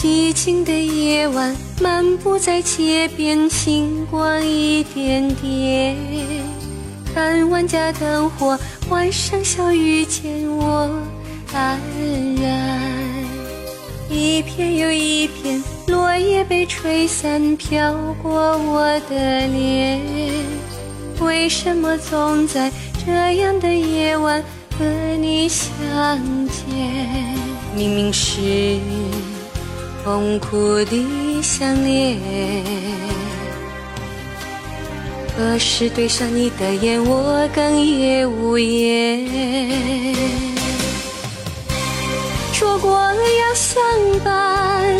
寂静的夜晚，漫步在街边，星光一点点。看万家灯火，晚上小雨见我安然。一片又一片落叶被吹散，飘过我的脸。为什么总在这样的夜晚和你相见？明明是痛苦的相恋，何时对上你的眼，我哽咽无言。说过要相伴，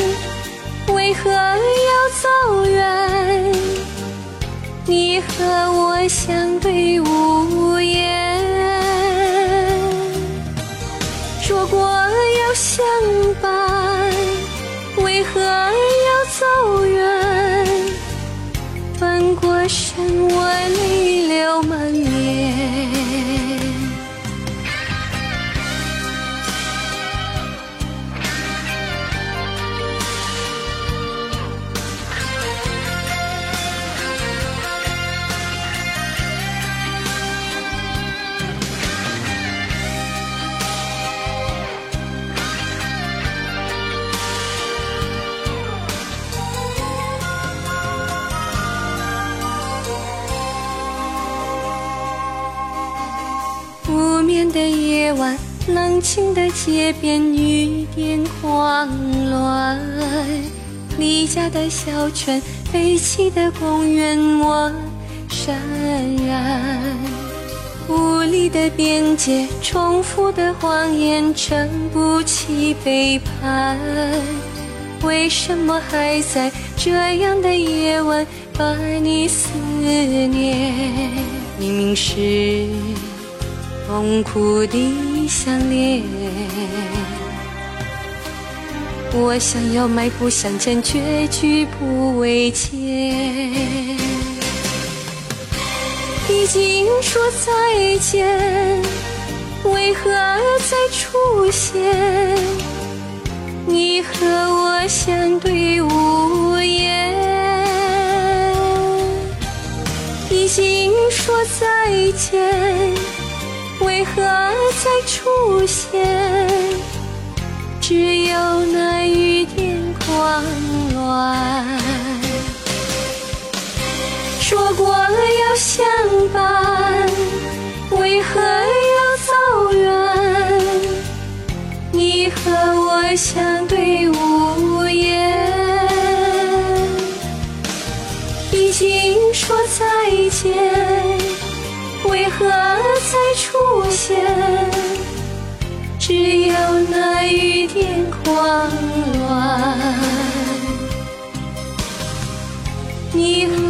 为何要走远？你和我相对无言。说过要相伴，为何要走远？翻过身，我泪流满面。眠的夜晚，冷清的街边，雨点狂乱。离家的小泉，废弃的公园，我潸然。无力的边界，重复的谎言，撑不起背叛。为什么还在这样的夜晚把你思念？明明是。痛苦的相恋，我想要迈步向前，却举步维艰。已经说再见，为何再出现？你和我相对无言。已经说再见。为何再出现？只有那雨点狂乱。说过要相伴，为何要走远？你和我相对无言。已经说再见。为何前，只有那雨点狂乱。你和。